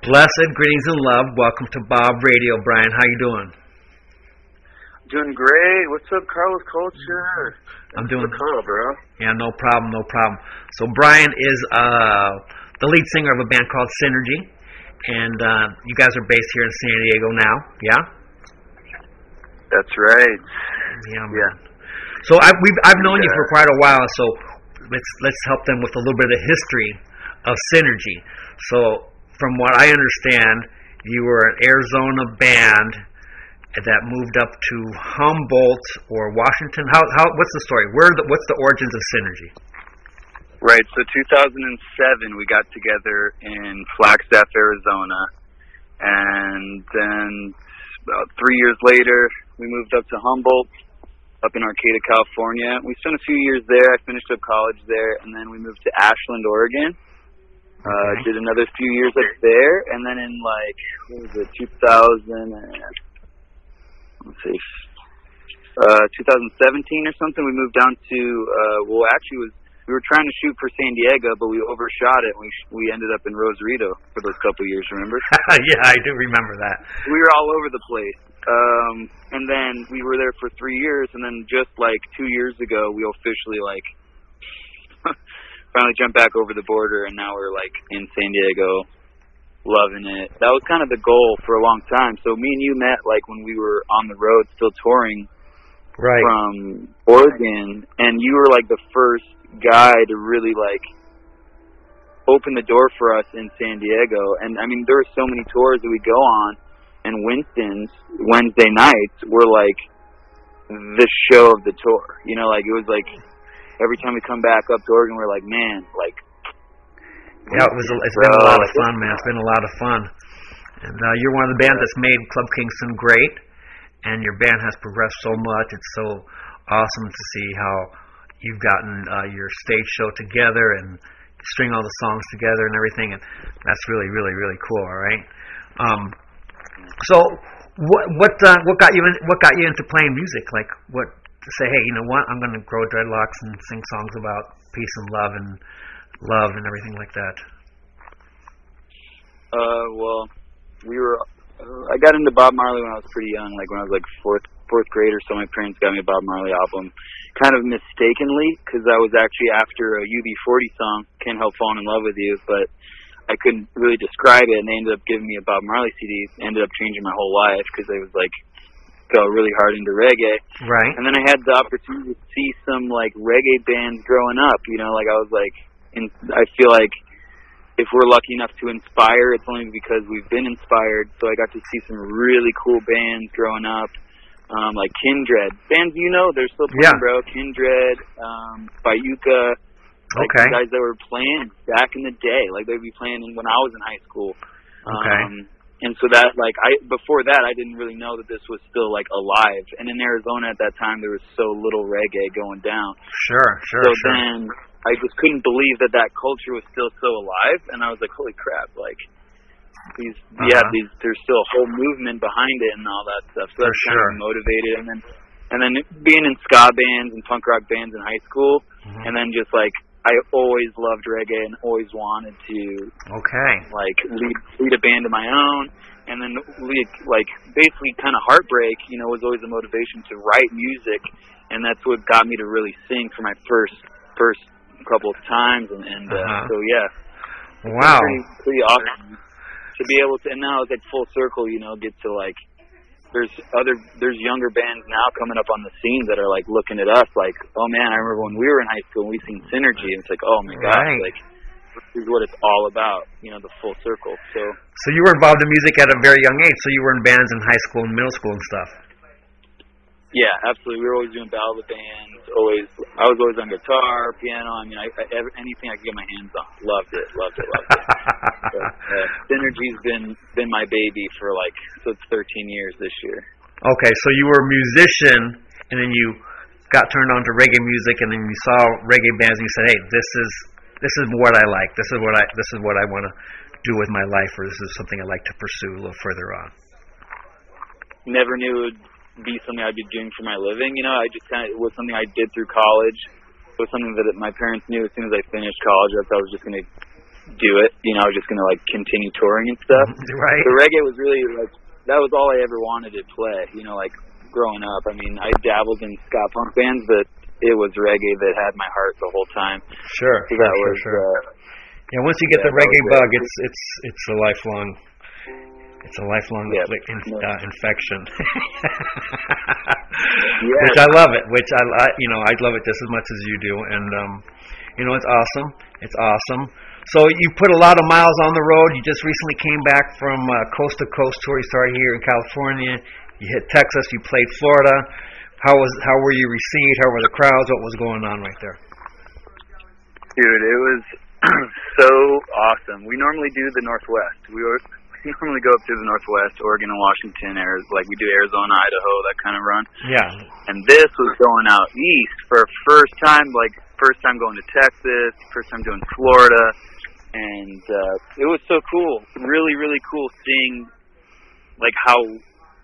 Blessed greetings and love. Welcome to Bob Radio, Brian. How you doing? Doing great. What's up, Carlos Culture? I'm doing call, bro. Yeah, no problem, no problem. So Brian is uh, the lead singer of a band called Synrgy, and uh, you guys are based here in San Diego now. Yeah. That's right. Yeah. Man. Yeah. So I, we've I've known yeah. you for quite a while. So let's let's help them with a little bit of history of Synrgy. So from what I understand, you were an Arizona band that moved up to Humboldt or Washington. How how what's the story? Where the, what's the origins of Synrgy? Right. So 2007, we got together in Flagstaff, Arizona, and then about three years later, we moved up to Humboldt, up in Arcata, California. We spent a few years there. I finished up college there, and then we moved to Ashland, Oregon. Uh. Did another few years up there, and then in like what was it, 2000 and let's see, uh, 2017 or something. We moved down to uh, well, actually, was we were trying to shoot for San Diego, but we overshot it. And we we ended up in Rosarito for those couple years. Remember? yeah, I do remember that. We were all over the place. Um, and then we were there for three years, and then just like two years ago, we officially like finally jumped back over the border, and now we're like in San Diego loving it. That was kind of the goal for a long time. So me and you met like when we were on the road still touring right. from Oregon and you were like the first guy to really like open the door for us in San Diego. And I mean there were so many tours that we go on and Winston's Wednesday nights were like the show of the tour. You know, like it was like every time we come back up to Oregon we're like, man, like yeah, it was. A, it's been a lot of fun, man. It's been a lot of fun. And uh, you're one of the bands that's made Club Kingston great, and your band has progressed so much. It's so awesome to see how you've gotten uh, your stage show together and string all the songs together and everything, and that's really, really, really cool. All right. Um, so, what what uh, what got you in, what got you into playing music? Like, what to say? Hey, you know what? I'm going to grow dreadlocks and sing songs about peace and love and love and everything like that? Uh, well, we were. Uh, I got into Bob Marley when I was pretty young, like when I was like fourth fourth grade or so. My parents got me a Bob Marley album, kind of mistakenly, because I was actually after a UB40 song, "Can't Help Falling in Love with You," but I couldn't really describe it, and they ended up giving me a Bob Marley CD. Ended up changing my whole life because I was like fell really hard into reggae. Right. And then I had the opportunity to see some like reggae bands growing up. You know, like I was like in, I feel like if we're lucky enough to inspire, it's only because we've been inspired. So I got to see some really cool bands growing up, um, like Kindred. Bands you know, they're still playing, yeah. bro. Kindred, um, Bayuka, like okay. guys that were playing back in the day. Like they'd be playing when I was in high school. Okay. Um, and so that like I before that I didn't really know that this was still like alive. And in Arizona at that time there was so little reggae going down. Sure, sure, so sure. then I just couldn't believe that that culture was still so alive, and I was like, holy crap! Like these, uh-huh. yeah, these there's still a whole movement behind it and all that stuff. So that's sure. kind of motivated, and then and then being in ska bands and punk rock bands in high school, mm-hmm. and then just like I always loved reggae and always wanted to okay. like lead lead a band of my own. And then lead, like basically kind of heartbreak you know was always a motivation to write music. And that's what got me to really sing for my first first couple of times. And, and uh, Uh-huh. so yeah. Wow. pretty, pretty awesome to be able to, and now it's like full circle, you know, get to like, there's other, there's younger bands now coming up on the scene that are like looking at us like, oh man, I remember when we were in high school and we seen Synrgy, and it's like, oh my gosh, Right. like, this is what it's all about, you know, the full circle. So, So you were involved in music at a very young age. So you were in bands in high school and middle school and stuff. Yeah, absolutely. We were always doing battle of the bands. Always, I was always on guitar, piano. I mean, I, I anything I could get my hands on. Loved it, loved it, loved it. but, uh, Synrgy's been been my baby for like so it's 13 years this year. Okay, so you were a musician, and then you got turned on to reggae music, and then you saw reggae bands, and you said, "Hey, this is this is what I like. This is what I this is what I want to do with my life, or this is something I like to pursue a little further on." Never knew it would be something I'd be doing for my living. You know, I just kind of it was something I did through college. It was something that my parents knew as soon as I finished college that I was just going to do it. You know, I was just going to like continue touring and stuff. Right. the reggae was really like that was all I ever wanted to play. You know, like growing up. I mean, I dabbled in ska punk bands, but it was reggae that had my heart the whole time. Sure, So that sure, was sure. Uh, yeah, once you get yeah, the reggae bug, it. it's it's it's a lifelong it's a lifelong Yeah. infli- in, Yeah. uh, infection. Yeah. Which I love it. Which I, I you know I love it just as much as you do, and um, you know it's awesome. It's awesome. So you put a lot of miles on the road. You just recently came back from uh, coast to coast tour. You started here in California. You hit Texas. You played Florida. How was how were you received? How were the crowds? What was going on right there? Dude, it was so awesome. We normally do the Northwest. We were, normally go up through the Northwest, Oregon and Washington, Arizona, like we do Arizona, Idaho, that kind of run. Yeah. And this was going out east for a first time, like first time going to Texas, first time doing Florida, and uh, it was so cool. Really, really cool seeing like how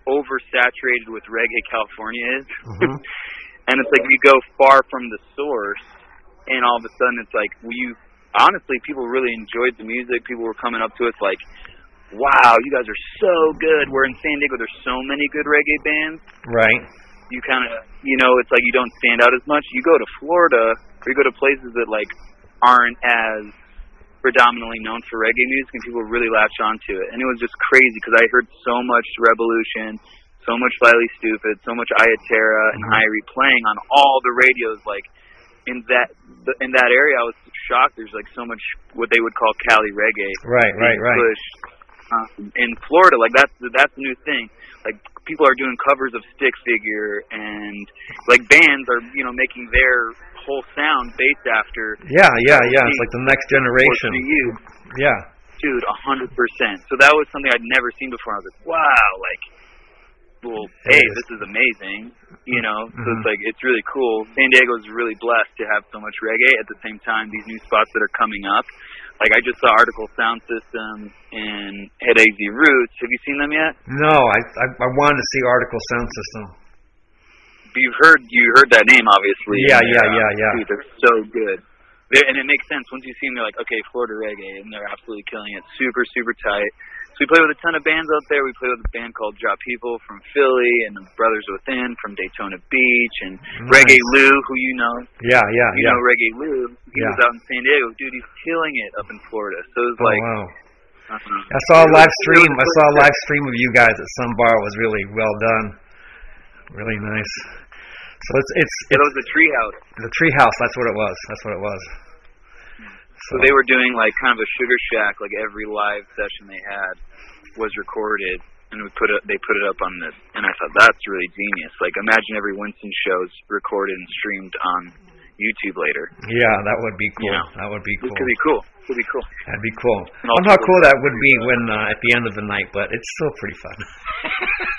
oversaturated with reggae California is. Mhm. and it's like you go far from the source, and all of a sudden it's like you. Honestly, people really enjoyed the music. People were coming up to us like, "Wow, you guys are so good." We're in San Diego. There's so many good reggae bands. Right. You kind of, you know, it's like you don't stand out as much. You go to Florida, or you go to places that like aren't as predominantly known for reggae music, and people really latch onto it. And it was just crazy because I heard so much Rebelution, so much Slightly Stoopid, so much Iya Terra and Mhm. Irie playing on all the radios. Like in that in that area, I was shocked. There's like so much what they would call Cali reggae Right. Right. Right. Um, in Florida. Like that's that's a new thing. Like people are doing covers of Stick Figure and like bands are you know making their whole sound based after Yeah. Yeah. Yeah. It's like the next generation. to you, Yeah. dude, a hundred percent. So that was something I'd never seen before. I was like, wow, like, well, hey, is. this is amazing. You know, so Mhm. it's like it's really cool. San Diego's really blessed to have so much reggae. At the same time, these new spots that are coming up. Like I just saw Artikal Sound System and Head AZ Roots. Have you seen them yet? No, I, I I wanted to see Artikal Sound System. You've heard you heard that name, obviously. Yeah, yeah, they're, yeah, uh, yeah. Dude, they're so good. They're, and it makes sense once you see them. They're like, okay, Florida reggae, and they're absolutely killing it. Super, super tight. So we play with a ton of bands out there. We play with a band called Drop People from Philly, and the Brothers Within from Daytona Beach, and Nice. Reggae Lou, who you know. Yeah, yeah, You yeah. know Reggae Lou. He Yeah. was out in San Diego. Dude, he's killing it up in Florida. So it was oh like, wow. uh, I saw a live stream. I saw a live stream of you guys at some bar. It was really well done. Really nice. So it's it's, It was a treehouse. the treehouse. That's what it was. That's what it was. So they were doing like kind of a sugar shack, like every live session they had was recorded, and we put it. They put it up on the. And I thought that's really genius. Like imagine every Winston show's recorded and streamed on YouTube later. Yeah, that would be cool. You know, that would be cool. cool. could be cool. It could be cool. That'd be cool. I And don't how cool that would be when uh, at the end of the night, but it's still pretty fun.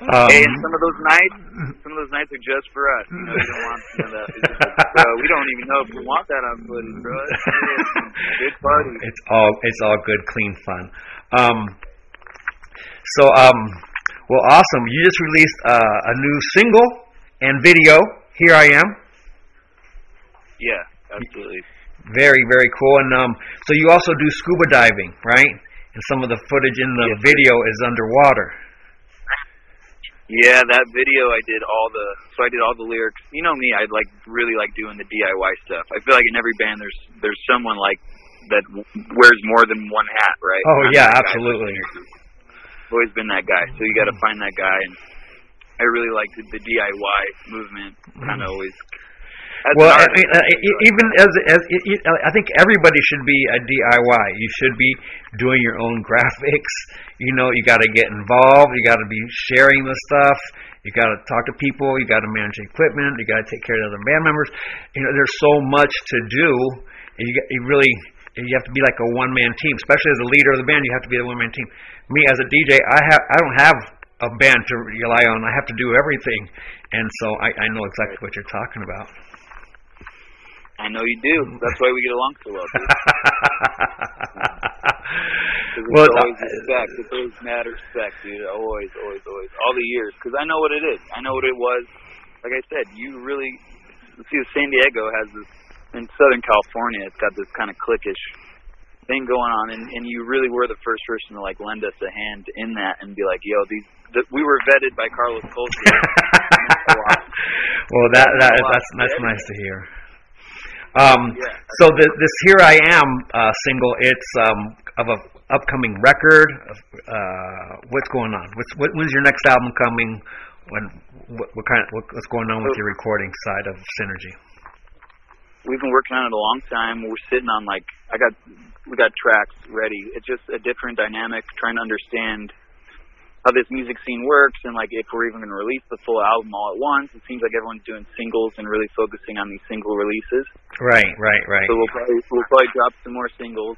um, hey, and some of those nights, some of those nights are just for us. You know, we don't want you know, that. Just like, bro, we don't even know if we want that on footage, bro. It's good party. It's all it's all good, clean fun. Um, so um, well, awesome. You just released uh, a new single and video. Here I am. Yeah, absolutely. Very very cool. And um, so you also do scuba diving, right? And some of the footage in the Yes, video is underwater. Yeah, that video I did all the so I did all the lyrics. You know me, I like really like doing the DIY stuff. I feel like in every band there's there's someone like that w- wears more than one hat, right? Oh I'm yeah, absolutely. I've always been that guy. So you got to mm-hmm. find that guy, and I really like the, the DIY movement. Kind of mm-hmm. always. As Well, I mean, uh, even as as I think everybody should be a DIY. You should be doing your own graphics. You know, you got to get involved. You got to be sharing the stuff. You got to talk to people. You got to manage equipment. You got to take care of the other band members. You know, there's so much to do. And you, you really you have to be like a one man team, especially as a leader of the band. You have to be a one man team. Me as a DJ, I have I don't have a band to rely on. I have to do everything, and so I, I know exactly what you're talking about. I know you do. That's why we get along so well. Dude. 'Cause well, it's always uh, respect. It's always mad respect, dude. Always, always, always. All the years, because I know what it is. I know what it was. Like I said, you really see. San Diego has this in Southern California. It's got this kind of cliquish thing going on, and and you really were the first person to like lend us a hand in that and be like, yo, these. The, we were vetted by Carlos Culture. well, that that that's that's nice to hear. Um, Yeah. so the, this "Here I Am" uh, single, it's um, of a upcoming record. Uh, what's going on? What's what, when's your next album coming? When what, what kind of what, what's going on with your recording side of Synrgy? we've been working on it a long time. We're sitting on like I got we got tracks ready. It's just a different dynamic, trying to understand how this music scene works and like if we're even going to release the full album all at once. It seems like everyone's doing singles and really focusing on these single releases. Right, right, right. So we'll probably we'll probably drop some more singles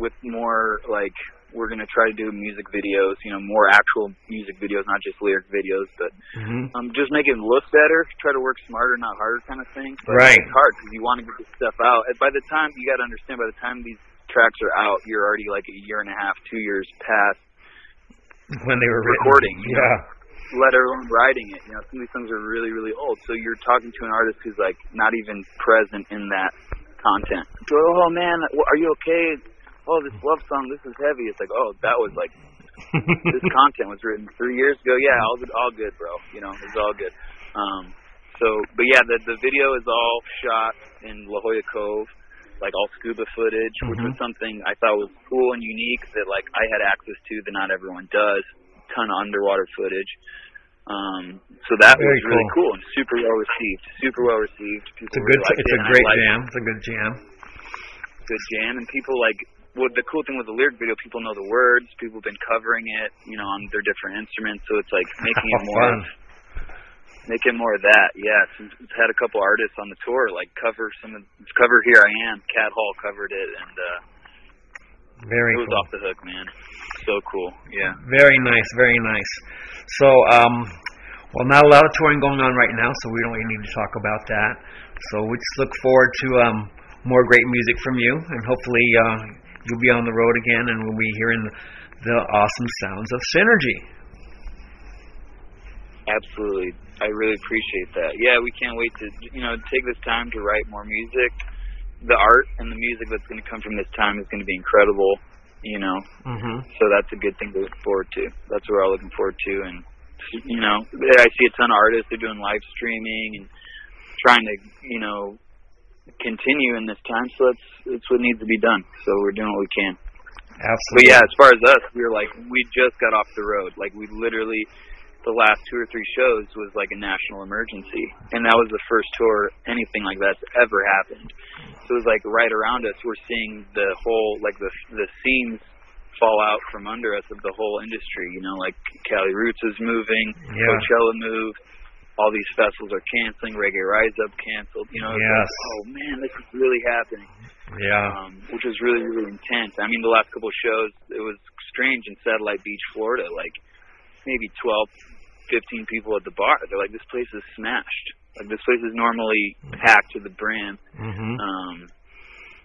with more like we're gonna try to do music videos, you know, more actual music videos, not just lyric videos, but hmm um, just make it look better. Try to work smarter, not harder, kind of thing. But Right. It's hard because you want to get this stuff out. And by the time you got to understand, by the time these tracks are out, you're already like a year and a half, two years past. When they were written. Recording, you know. yeah. Let alone writing it. You know, some of these songs are really, really old. So you're talking to an artist who's like not even present in that content. So, oh man, are you okay? Oh, this love song, this is heavy. It's like, oh, that was like this content was written three years ago. Yeah, all good, all good, bro. You know, it's all good. Um, so, but yeah, the the video is all shot in La Jolla Cove, like all scuba footage, which was something I thought was cool and unique that like I had access to that not everyone does. Ton of underwater footage. Um, so that Very was really cool. cool and super well received. Super well received. People It's a good. really It's it, a great jam. It's a good jam. good jam and people like well the cool thing with the lyric video people know the words people have been covering it you know on their different instruments so it's like making it more fun. Make it more of that yeah it's, it's had a couple artists on the tour like cover some of cover here i am cat hall covered it and uh Very it was cool. off the hook man so cool yeah Very nice, very nice. So, um, well, not a lot of touring going on right now, so we don't really need to talk about that. So we just look forward to um, more great music from you, and hopefully uh, you'll be on the road again, and we'll be hearing the awesome sounds of Synrgy. Absolutely. I really appreciate that. Yeah, we can't wait to you know take this time to write more music. The art and the music that's going to come from this time is going to be incredible. You know, Mm-hmm. so that's a good thing to look forward to. That's what we're all looking forward to. And you know, I see a ton of artists they're doing live streaming and trying to you know continue in this time. So that's that's what needs to be done. So we're doing what we can. But Absolutely. yeah, as far as us, we were like, we just got off the road. Like we literally, the last two or three shows was like a national emergency, and that was the first tour anything like that's ever happened. So it was like right around us, we're seeing the whole like the the seams fall out from under us of the whole industry. You know, like Cali Roots is moving, Yeah. Coachella moved. All these festivals are canceling. Reggae Rise Up canceled. You know, it's Yes. like, oh man, this is really happening Yeah. um, which was really really intense. I mean, the last couple of shows, it was strange in Satellite Beach, Florida. Like maybe 12, 15 people at the bar. They're like, this place is smashed. Like this place is normally packed to the brim. Mm-hmm. Um,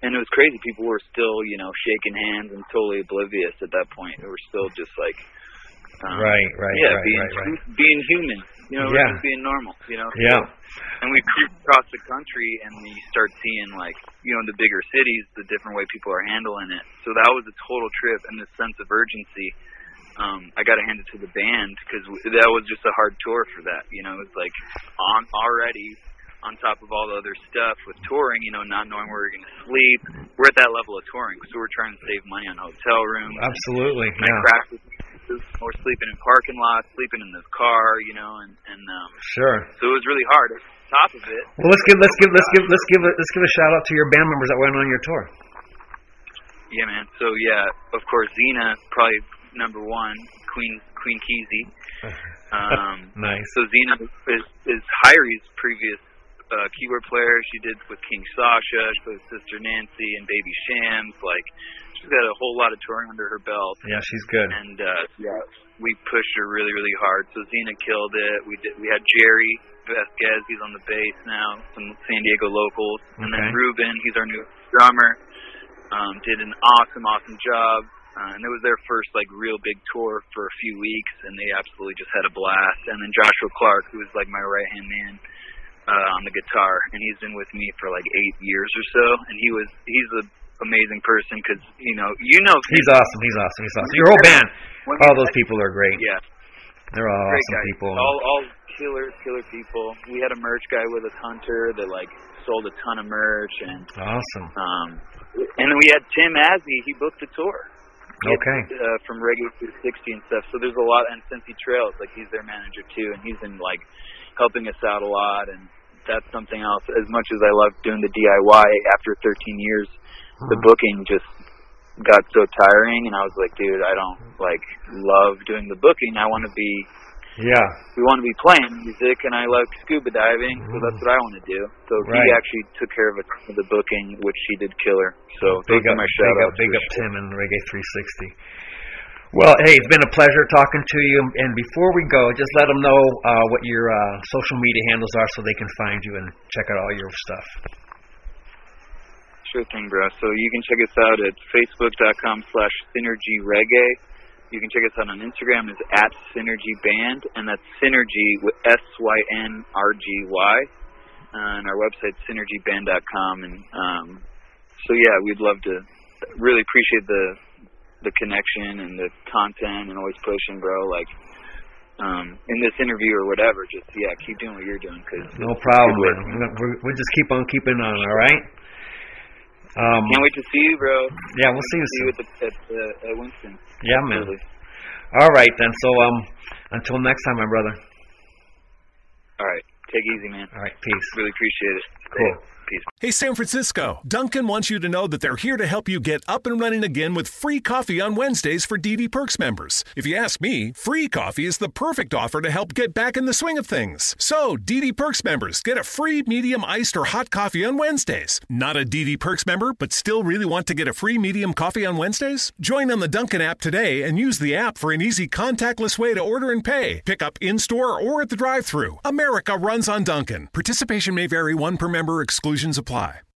and it was crazy. People were still, you know, shaking hands and totally oblivious at that point. They were still just like, um, Right, right, yeah, right, being right, right. being human. You know, Yeah. just being normal. You know, Yeah. and we cruise across the country and you start seeing like you know in the bigger cities the different way people are handling it so that was a total trip and this sense of urgency um i got to hand it to the band because that was just a hard tour for that you know it was like on already on top of all the other stuff with touring, you know, not knowing where we're going to sleep. We're at that level of touring, so we're trying to save money on hotel rooms. Absolutely, and, yeah. Practice, we're sleeping in parking lots, sleeping in the car, you know, and and um, sure. So it was really hard. On top of it. Well, let's give let's give let's give let's give a, let's give a shout out to your band members that went on your tour. Yeah, man. So yeah, of course, Zena probably number one, Queen Queen Keezy. Um, nice. So Zena is is Hirie's previous uh, keyboard player. She did with King Sasha. She with Sister Nancy and Baby Shams. Like she's got a whole lot of touring under her belt. Yeah, she's good. And uh, yeah, we pushed her really really hard. So Zena killed it. We did. We had Jerry Vasquez. He's on the bass now. Some San Diego locals. And then Ruben. He's our new drummer. Um, did an awesome awesome job. Uh, and it was their first like real big tour for a few weeks, and they absolutely just had a blast. And then Joshua Clark, who was like my right hand man uh, on the guitar, and he's been with me for like eight years or so. And he was he's an amazing person because you know you know he's awesome. He's awesome. He's awesome. Your whole band, all those people are great. Yeah, they're all great awesome guys. people. All all killer killer people. We had a merch guy with us, Hunter, that like sold a ton of merch and awesome. Um, and then we had Tim Azzi. He booked the tour. Okay. Uh, from Reggae 360 and stuff. So there's a lot, and Cincy Trails, like he's their manager too, and he's been like helping us out a lot, and that's something else. As much as I love doing the DIY, after 13 years, the booking just got so tiring, and I was like, dude, I don't like love doing the booking. I want to be yeah. We want to be playing music, and I like scuba diving, so that's what I want to do. So right. he actually took care of it for the booking, which he did killer. So big those up, my shout big up, big up Tim and Reggae 360. Well, hey, it's been a pleasure talking to you. And before we go, just let them know uh, what your uh, social media handles are so they can find you and check out all your stuff. Sure thing, bro. So you can check us out at facebook.com slash synergy reggae. You can check us out on Instagram is at Synrgy Band, and that's Synrgy with S Y N R G Y. Uh, and our website synergyband.com. And um, so yeah, we'd love to really appreciate the the connection and the content and always pushing, bro. Like um, in this interview or whatever, just yeah, keep doing what you're doing. Cause no problem, man. We'll, we'll just keep on keeping on. All right. Um, Can't wait to see you, bro. Yeah, we'll see you soon. see you at, the, at, uh, at Winston. Yeah, man. Really. All right then. So um, until next time, my brother. All right. Take it easy, man. All right. Peace. Really appreciate it. Cool. Hey, San Francisco. Dunkin' wants you to know that they're here to help you get up and running again with free coffee on Wednesdays for DD Perks members. If you ask me, free coffee is the perfect offer to help get back in the swing of things. So, DD Perks members get a free medium iced or hot coffee on Wednesdays. Not a DD Perks member, but still really want to get a free medium coffee on Wednesdays? Join on the Dunkin' app today and use the app for an easy contactless way to order and pay. Pick up in store or at the drive through. America runs on Dunkin'. Participation may vary, one per member, exclusions apply.